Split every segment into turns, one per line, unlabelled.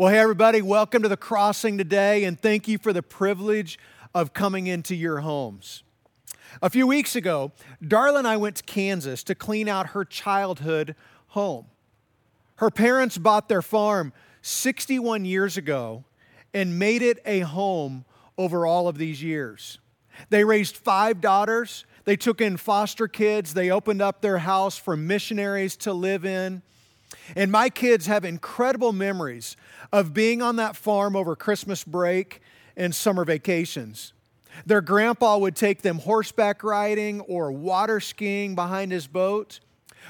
Well, hey, everybody, welcome to the crossing today, and thank you for the privilege of coming into your homes. A few weeks ago, Darla and I went to Kansas to clean out her childhood home. Her parents bought their farm 61 years ago and made it a home over all of these years. They raised five daughters. They took in foster kids. They opened up their house for missionaries to live in. And my kids have incredible memories of being on that farm over Christmas break and summer vacations. Their grandpa would take them horseback riding or water skiing behind his boat.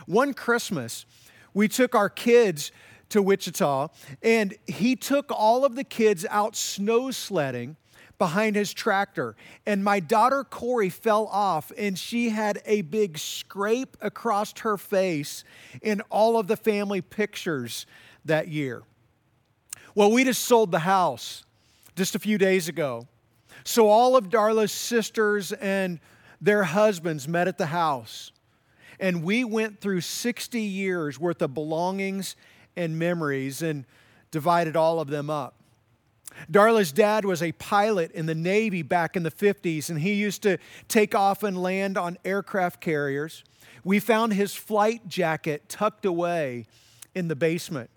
One Christmas, we took our kids to Wichita, and he took all of the kids out snow sledding behind his tractor. And my daughter Corey fell off, and she had a big scrape across her face in all of the family pictures that year. Well, we just sold the house just a few days ago. So all of Darla's sisters and their husbands met at the house. And we went through 60 years worth of belongings and memories and divided all of them up. Darla's dad was a pilot in the Navy back in the 50s, and he used to take off and land on aircraft carriers. We found his flight jacket tucked away in the basement.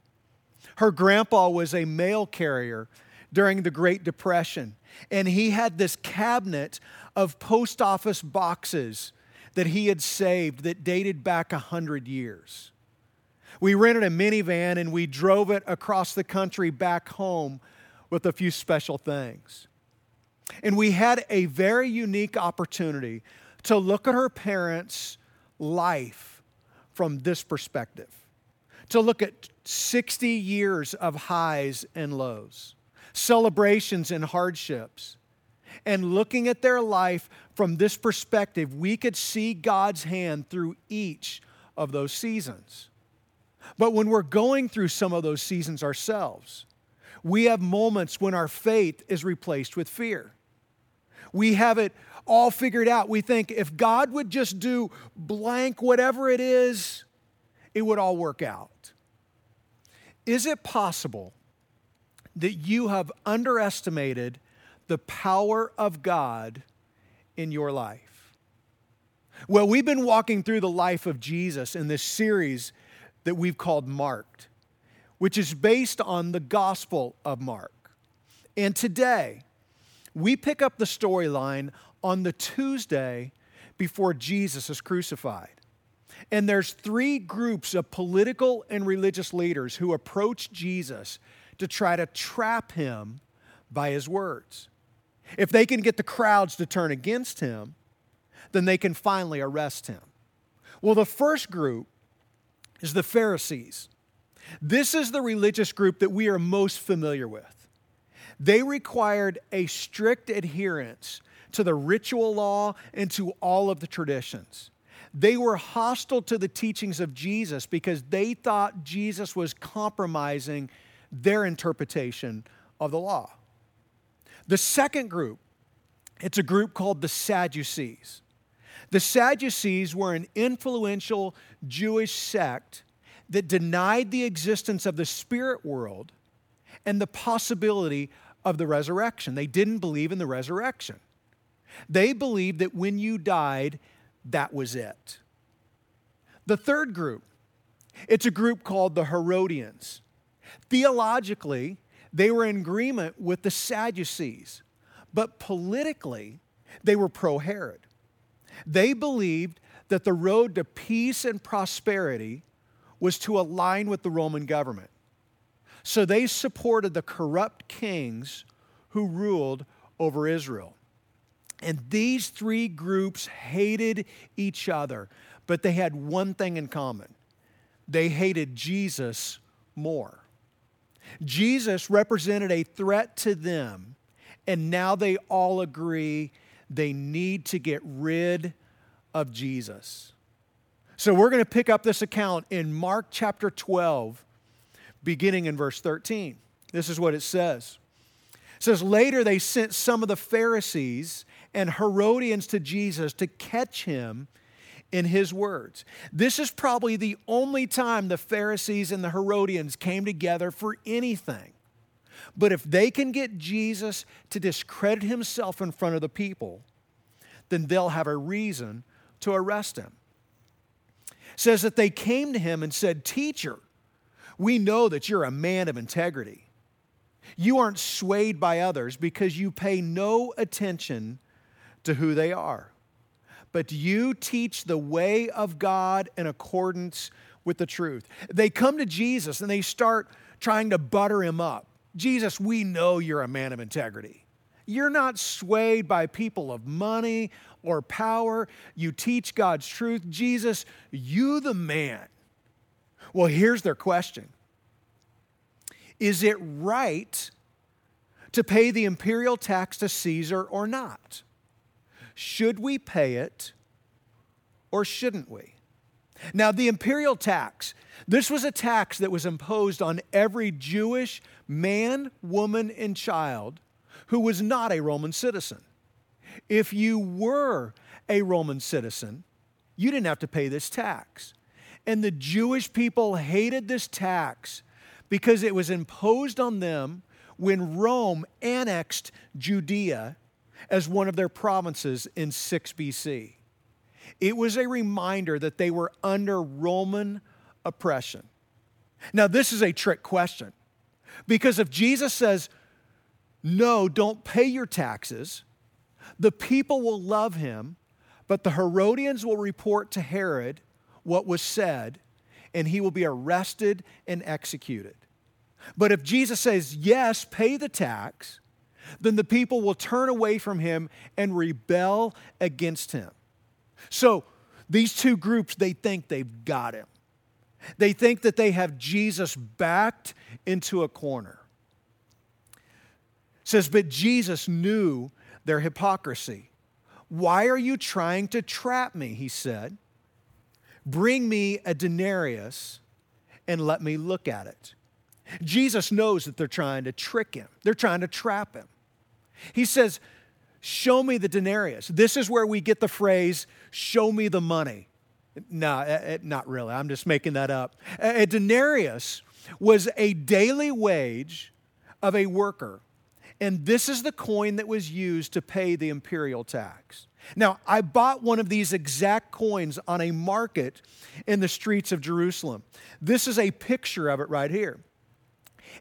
Her grandpa was a mail carrier during the Great Depression, and he had this cabinet of post office boxes that he had saved that dated back a hundred years. We rented a minivan and we drove it across the country back home with a few special things. And we had a very unique opportunity to look at her parents' life from this perspective to look at 60 years of highs and lows, celebrations and hardships. And looking at their life from this perspective, we could see God's hand through each of those seasons. But when we're going through some of those seasons ourselves, we have moments when our faith is replaced with fear. We have it all figured out. We think if God would just do blank, whatever it is, it would all work out. Is it possible that you have underestimated the power of God in your life? Well, we've been walking through the life of Jesus in this series that we've called Marked, which is based on the Gospel of Mark. And today, we pick up the storyline on the Tuesday before Jesus is crucified. And there's three groups of political and religious leaders who approach Jesus to try to trap him by his words. If they can get the crowds to turn against him, then they can finally arrest him. Well, the first group is the Pharisees. This is the religious group that we are most familiar with. They required a strict adherence to the ritual law and to all of the traditions. They were hostile to the teachings of Jesus because they thought Jesus was compromising their interpretation of the law. The second group, it's a group called the Sadducees. The Sadducees were an influential Jewish sect that denied the existence of the spirit world and the possibility of the resurrection. They didn't believe in the resurrection. They believed that when you died, that was it. The third group, it's a group called the Herodians. Theologically, they were in agreement with the Sadducees, but politically, they were pro Herod. They believed that the road to peace and prosperity was to align with the Roman government. So they supported the corrupt kings who ruled over Israel. And these three groups hated each other, but they had one thing in common they hated Jesus more. Jesus represented a threat to them, and now they all agree they need to get rid of Jesus. So we're going to pick up this account in Mark chapter 12, beginning in verse 13. This is what it says. It says, Later they sent some of the Pharisees and Herodians to Jesus to catch him in his words. This is probably the only time the Pharisees and the Herodians came together for anything. But if they can get Jesus to discredit himself in front of the people, then they'll have a reason to arrest him. Says that they came to him and said, Teacher, we know that you're a man of integrity. You aren't swayed by others because you pay no attention to who they are. But you teach the way of God in accordance with the truth. They come to Jesus and they start trying to butter him up. Jesus, we know you're a man of integrity. You're not swayed by people of money or power. You teach God's truth. Jesus, you the man. Well, here's their question Is it right to pay the imperial tax to Caesar or not? Should we pay it or shouldn't we? Now, the imperial tax, this was a tax that was imposed on every Jewish man, woman, and child who was not a Roman citizen. If you were a Roman citizen, you didn't have to pay this tax. And the Jewish people hated this tax because it was imposed on them when Rome annexed Judea as one of their provinces in 6 BC. It was a reminder that they were under Roman oppression. Now, this is a trick question because if Jesus says, no, don't pay your taxes, the people will love him, but the Herodians will report to Herod what was said, and he will be arrested and executed. But if Jesus says, yes, pay the tax, then the people will turn away from him and rebel against him. So these two groups, they think they've got him. They think that they have Jesus backed into a corner. It says, but Jesus knew their hypocrisy. Why are you trying to trap me? He said. Bring me a denarius and let me look at it. Jesus knows that they're trying to trick him, they're trying to trap him. He says, Show me the denarius. This is where we get the phrase, show me the money. No, eh, eh, not really. I'm just making that up. A denarius was a daily wage of a worker. And this is the coin that was used to pay the imperial tax. Now, I bought one of these exact coins on a market in the streets of Jerusalem. This is a picture of it right here.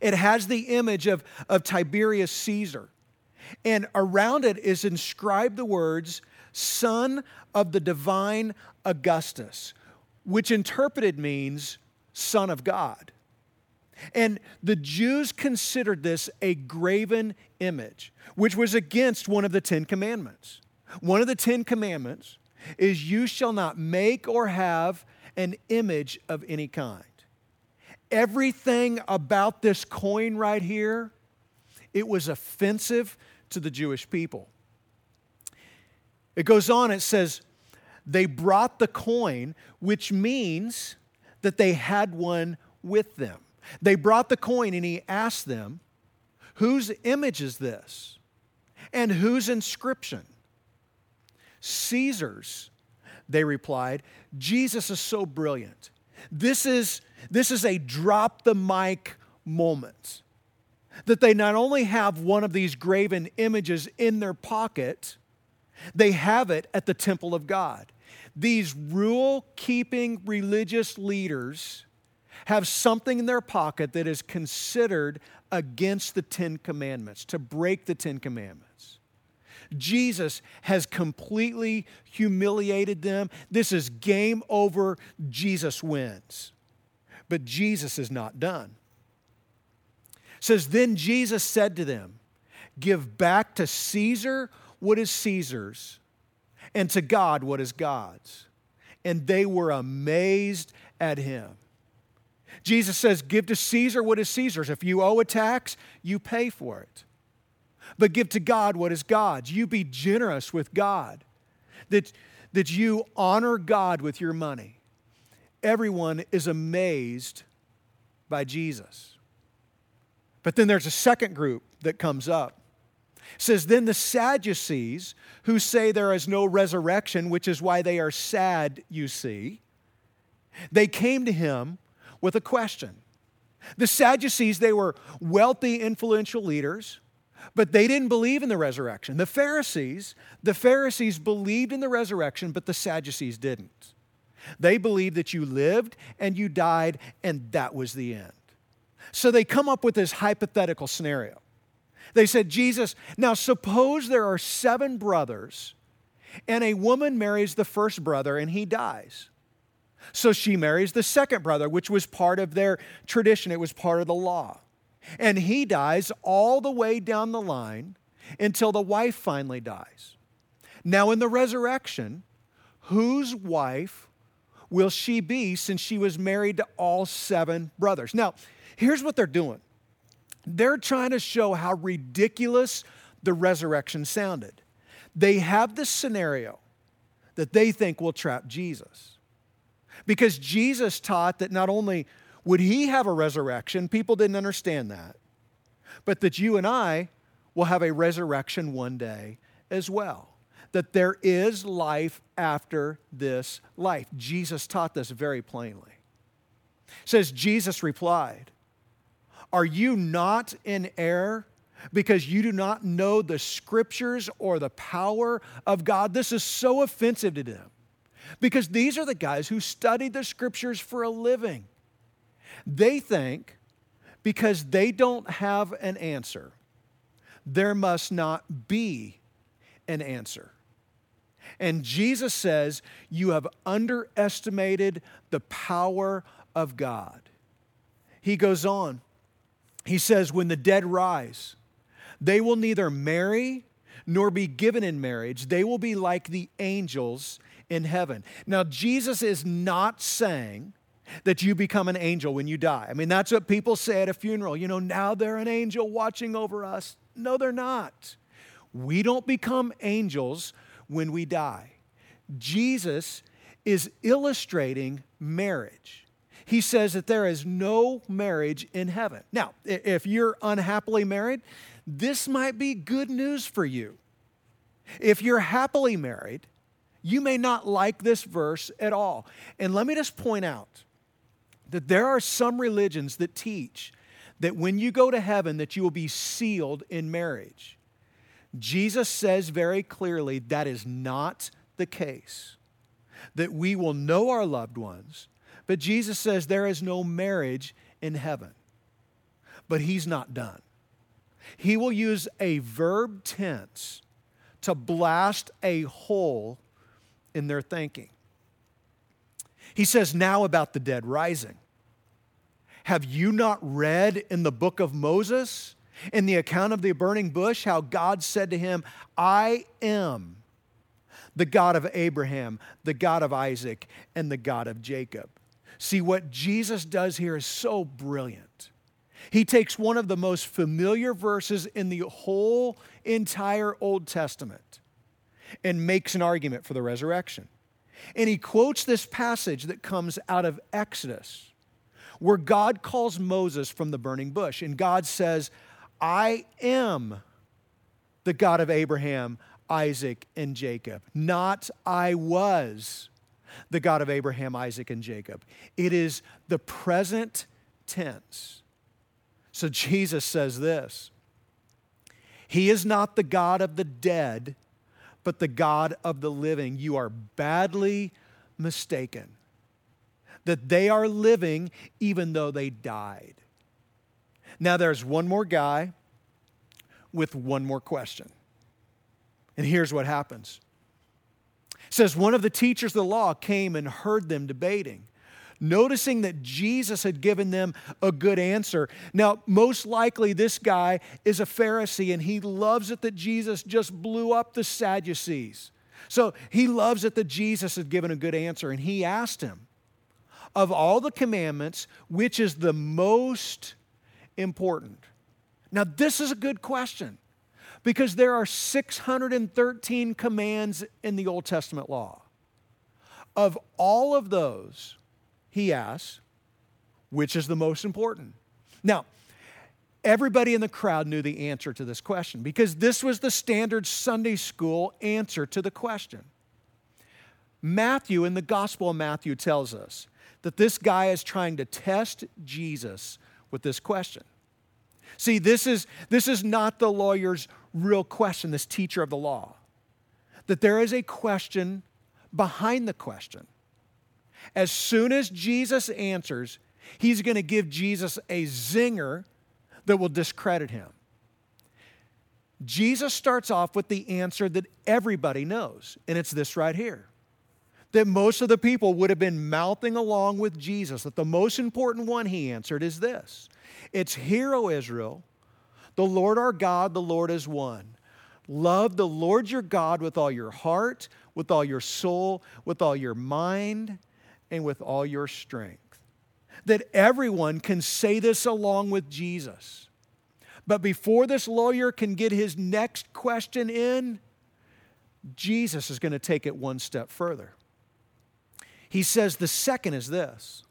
It has the image of, of Tiberius Caesar. And around it is inscribed the words, Son of the Divine Augustus, which interpreted means Son of God. And the Jews considered this a graven image, which was against one of the Ten Commandments. One of the Ten Commandments is, You shall not make or have an image of any kind. Everything about this coin right here, it was offensive to the Jewish people. It goes on, it says, they brought the coin, which means that they had one with them. They brought the coin and he asked them, Whose image is this? And whose inscription? Caesar's, they replied. Jesus is so brilliant. This is, this is a drop the mic moment that they not only have one of these graven images in their pocket, they have it at the temple of God. These rule keeping religious leaders have something in their pocket that is considered against the Ten Commandments, to break the Ten Commandments. Jesus has completely humiliated them. This is game over. Jesus wins. But Jesus is not done says, Then Jesus said to them, Give back to Caesar what is Caesar's, and to God what is God's. And they were amazed at him. Jesus says, Give to Caesar what is Caesar's. If you owe a tax, you pay for it. But give to God what is God's. You be generous with God, that, that you honor God with your money. Everyone is amazed by Jesus. But then there's a second group that comes up. It says, Then the Sadducees, who say there is no resurrection, which is why they are sad, you see, they came to him with a question. The Sadducees, they were wealthy, influential leaders, but they didn't believe in the resurrection. The Pharisees, the Pharisees believed in the resurrection, but the Sadducees didn't. They believed that you lived and you died, and that was the end. So they come up with this hypothetical scenario. They said, Jesus, now suppose there are seven brothers, and a woman marries the first brother and he dies. So she marries the second brother, which was part of their tradition, it was part of the law. And he dies all the way down the line until the wife finally dies. Now, in the resurrection, whose wife will she be since she was married to all seven brothers? Now, here's what they're doing they're trying to show how ridiculous the resurrection sounded. They have this scenario that they think will trap Jesus. Because Jesus taught that not only would he have a resurrection, people didn't understand that, but that you and I will have a resurrection one day as well. That there is life after this life. Jesus taught this very plainly. It says, Jesus replied, Are you not in error? because you do not know the scriptures or the power of God. This is so offensive to them because these are the guys who studied the scriptures for a living. They think because they don't have an answer, there must not be an answer. And Jesus says, You have underestimated the power of God. He goes on, He says, When the dead rise, they will neither marry nor be given in marriage. They will be like the angels in heaven. Now, Jesus is not saying that you become an angel when you die. I mean, that's what people say at a funeral. You know, now they're an angel watching over us. No, they're not. We don't become angels when we die. Jesus is illustrating marriage. He says that there is no marriage in heaven. Now, if you're unhappily married, this might be good news for you. If you're happily married, you may not like this verse at all. And let me just point out that there are some religions that teach that when you go to heaven that you will be sealed in marriage. Jesus says very clearly that is not the case. That we will know our loved ones, but Jesus says there is no marriage in heaven. But he's not done. He will use a verb tense to blast a hole in their thinking. He says, Now about the dead rising. Have you not read in the book of Moses, in the account of the burning bush, how God said to him, I am the God of Abraham, the God of Isaac, and the God of Jacob? See, what Jesus does here is so brilliant. He takes one of the most familiar verses in the whole entire Old Testament and makes an argument for the resurrection. And he quotes this passage that comes out of Exodus, where God calls Moses from the burning bush. And God says, I am the God of Abraham, Isaac, and Jacob, not I was the God of Abraham, Isaac, and Jacob. It is the present tense. So Jesus says this He is not the God of the dead but the God of the living. You are badly mistaken. That they are living even though they died. Now, there's one more guy with one more question. And here's what happens. It says, One of the teachers of the law came and heard them debating noticing that Jesus had given them a good answer. Now, most likely, this guy is a Pharisee and he loves it that Jesus just blew up the Sadducees. So he loves it that Jesus had given a good answer. And he asked him, Of all the commandments, which is the most important? Now, this is a good question because there are 613 commands in the Old Testament law. Of all of those, he asks, which is the most important? Now, everybody in the crowd knew the answer to this question because this was the standard Sunday school answer to the question. Matthew, in the Gospel of Matthew, tells us that this guy is trying to test Jesus with this question. See, this is, this is not the lawyer's real question, this teacher of the law. That there is a question behind the question. As soon as Jesus answers, he's going to give Jesus a zinger that will discredit him. Jesus starts off with the answer that everybody knows, and it's this right here that most of the people would have been mouthing along with Jesus. That the most important one he answered is this It's, Hear, O Israel, the Lord our God, the Lord is one. Love the Lord your God with all your heart, with all your soul, with all your mind, and with all your strength. That everyone can say this along with Jesus. But before this lawyer can get his next question in, Jesus is going to take it one step further. He says the second is this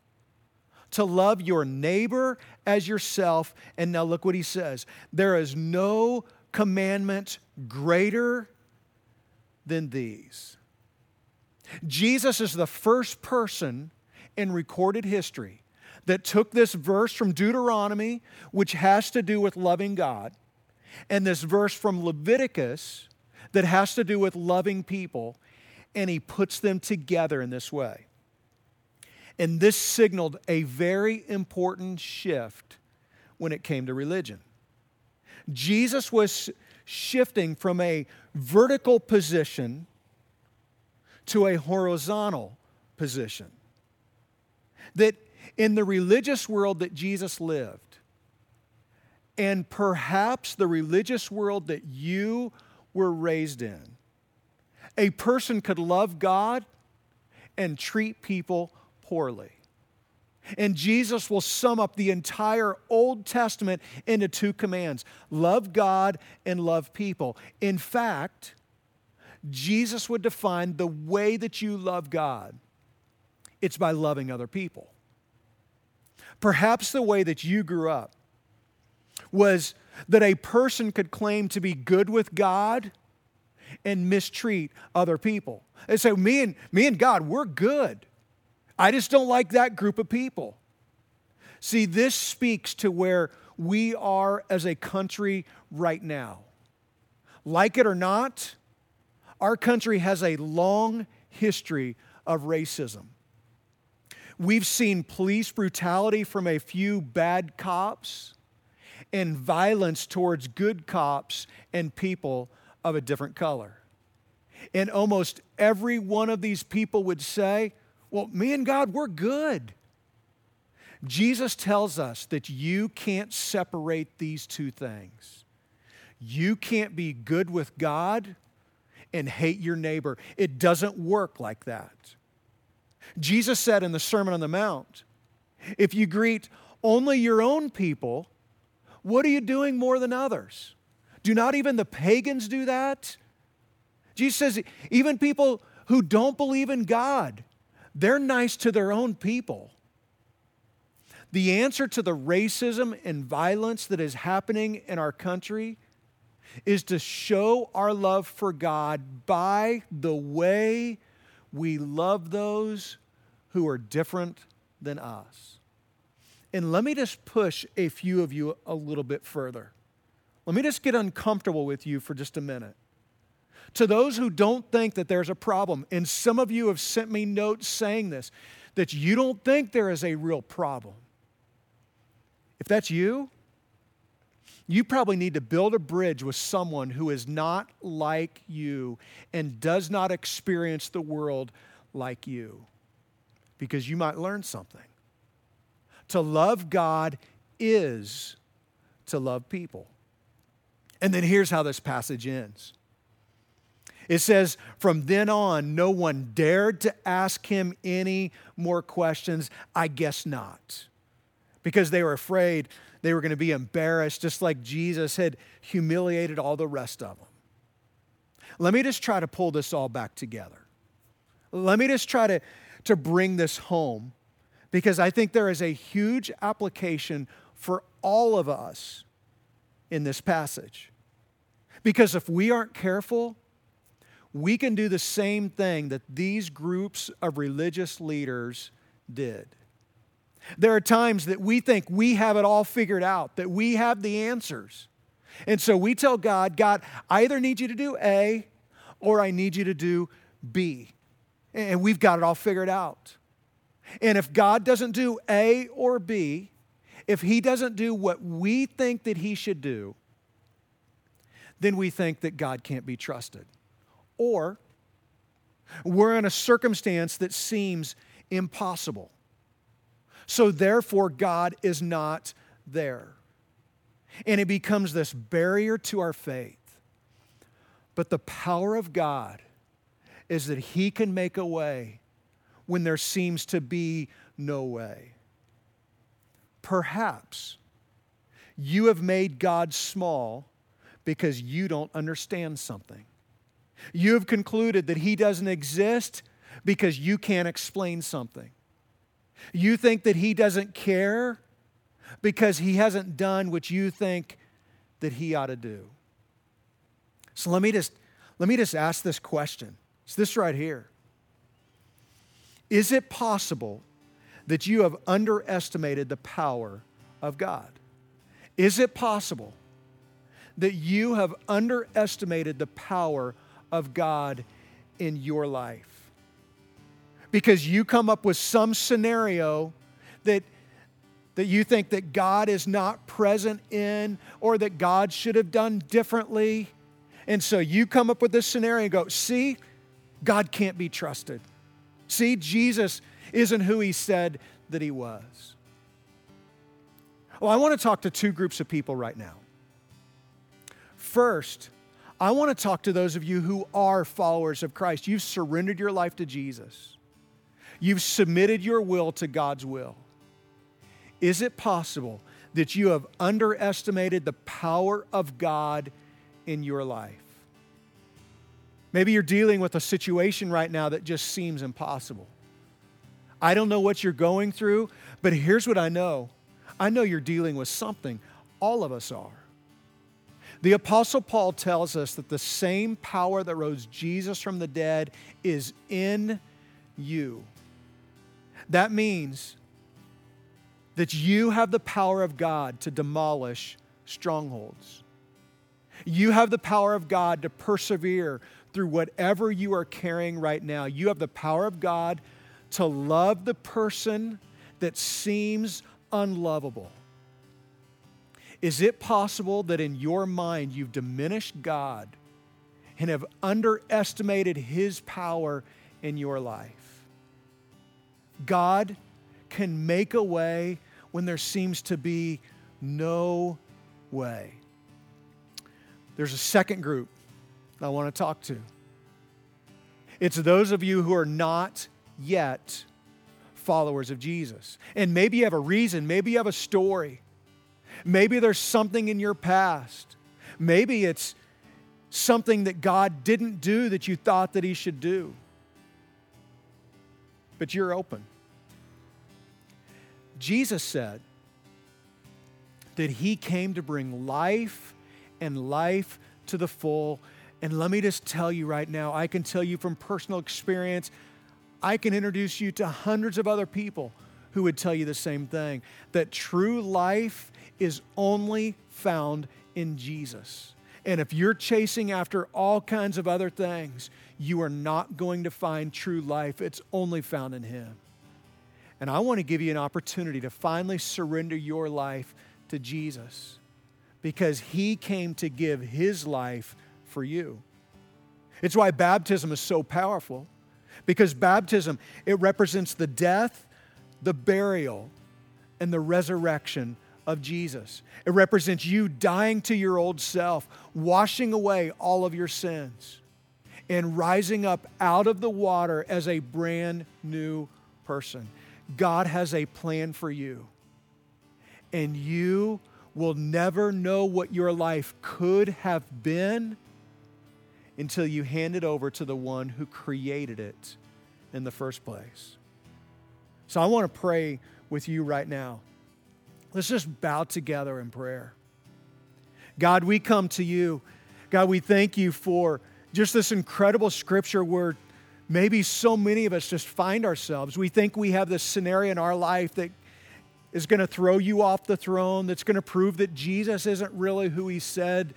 to love your neighbor as yourself. And now look what he says there is no commandment greater than these. Jesus is the first person in recorded history that took this verse from Deuteronomy, which has to do with loving God, and this verse from Leviticus that has to do with loving people, and he puts them together in this way. And this signaled a very important shift when it came to religion. Jesus was shifting from a vertical position to a horizontal position. That in the religious world that Jesus lived, and perhaps the religious world that you were raised in, a person could love God and treat people poorly. And Jesus will sum up the entire Old Testament into two commands love God and love people. In fact, Jesus would define the way that you love God it's by loving other people. Perhaps the way that you grew up was that a person could claim to be good with God and mistreat other people. And so me and me and God, we're good. I just don't like that group of people. See, this speaks to where we are as a country right now. Like it or not, our country has a long history of racism. We've seen police brutality from a few bad cops and violence towards good cops and people of a different color. And almost every one of these people would say, Well, me and God, we're good. Jesus tells us that you can't separate these two things. You can't be good with God and hate your neighbor. It doesn't work like that. Jesus said in the Sermon on the Mount if you greet only your own people, what are you doing more than others? Do not even the pagans do that? Jesus says, even people who don't believe in God, they're nice to their own people. The answer to the racism and violence that is happening in our country is to show our love for God by the way we love those who are different than us. And let me just push a few of you a little bit further. Let me just get uncomfortable with you for just a minute. To those who don't think that there's a problem, and some of you have sent me notes saying this, that you don't think there is a real problem. If that's you, you probably need to build a bridge with someone who is not like you and does not experience the world like you because you might learn something. To love God is to love people. And then here's how this passage ends. It says, From then on, no one dared to ask him any more questions. I guess not. Because they were afraid they were going to be embarrassed, just like Jesus had humiliated all the rest of them. Let me just try to pull this all back together. Let me just try to to bring this home because I think there is a huge application for all of us in this passage. Because if we aren't careful, we can do the same thing that these groups of religious leaders did. There are times that we think we have it all figured out, that we have the answers. And so we tell God, God, I either need you to do A or I need you to do B. And we've got it all figured out. And if God doesn't do A or B, if He doesn't do what we think that He should do, then we think that God can't be trusted. Or we're in a circumstance that seems impossible. So therefore, God is not there. And it becomes this barrier to our faith. But the power of God is that He can make a way when there seems to be no way. Perhaps you have made God small because you don't understand something. You have concluded that He doesn't exist because you can't explain something. You think that He doesn't care because He hasn't done what you think that He ought to do. So let me just, let me just ask this question. It's this right here. Is it possible that you have underestimated the power of God? Is it possible that you have underestimated the power of God in your life? Because you come up with some scenario that that you think that God is not present in or that God should have done differently. And so you come up with this scenario and go, see, God can't be trusted. See, Jesus isn't who he said that he was. Well, I want to talk to two groups of people right now. First, I want to talk to those of you who are followers of Christ. You've surrendered your life to Jesus, you've submitted your will to God's will. Is it possible that you have underestimated the power of God in your life? Maybe you're dealing with a situation right now that just seems impossible. I don't know what you're going through, but here's what I know I know you're dealing with something. All of us are. The Apostle Paul tells us that the same power that rose Jesus from the dead is in you. That means that you have the power of God to demolish strongholds. You have the power of God to persevere through whatever you are carrying right now. You have the power of God to love the person that seems unlovable. Is it possible that in your mind you've diminished God and have underestimated His power in your life? God can make a way when there seems to be no way. There's a second group I want to talk to. It's those of you who are not yet followers of Jesus. And maybe you have a reason, maybe you have a story. Maybe there's something in your past. Maybe it's something that God didn't do that you thought that He should do. But you're open. Jesus said that he came to bring life and life to the full. And let me just tell you right now, I can tell you from personal experience, I can introduce you to hundreds of other people who would tell you the same thing that true life is only found in Jesus. And if you're chasing after all kinds of other things, you are not going to find true life. It's only found in Him. And I want to give you an opportunity to finally surrender your life to Jesus because he came to give his life for you. It's why baptism is so powerful because baptism it represents the death, the burial, and the resurrection of Jesus. It represents you dying to your old self, washing away all of your sins, and rising up out of the water as a brand new person. God has a plan for you. And you will never know what your life could have been until you hand it over to the one who created it in the first place. So I want to pray with you right now. Let's just bow together in prayer. God, we come to you. God, we thank you for just this incredible scripture where maybe so many of us just find ourselves. We think we have this scenario in our life that is going to throw you off the throne, that's going to prove that Jesus isn't really who he said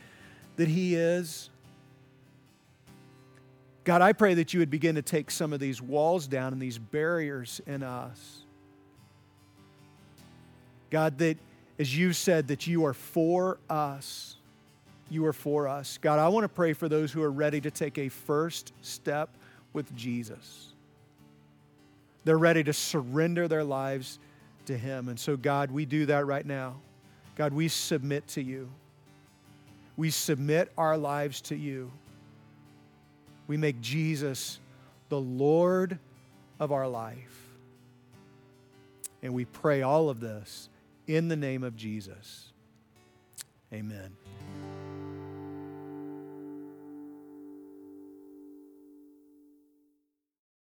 that he is. God, I pray that you would begin to take some of these walls down and these barriers in us. God, that as you said, that you are for us. You are for us. God, I want to pray for those who are ready to take a first step with Jesus. They're ready to surrender their lives to Him. And so, God, we do that right now. God, we submit to you. We submit our lives to you. We make Jesus the Lord of our life. And we pray all of this in the name of Jesus. Amen.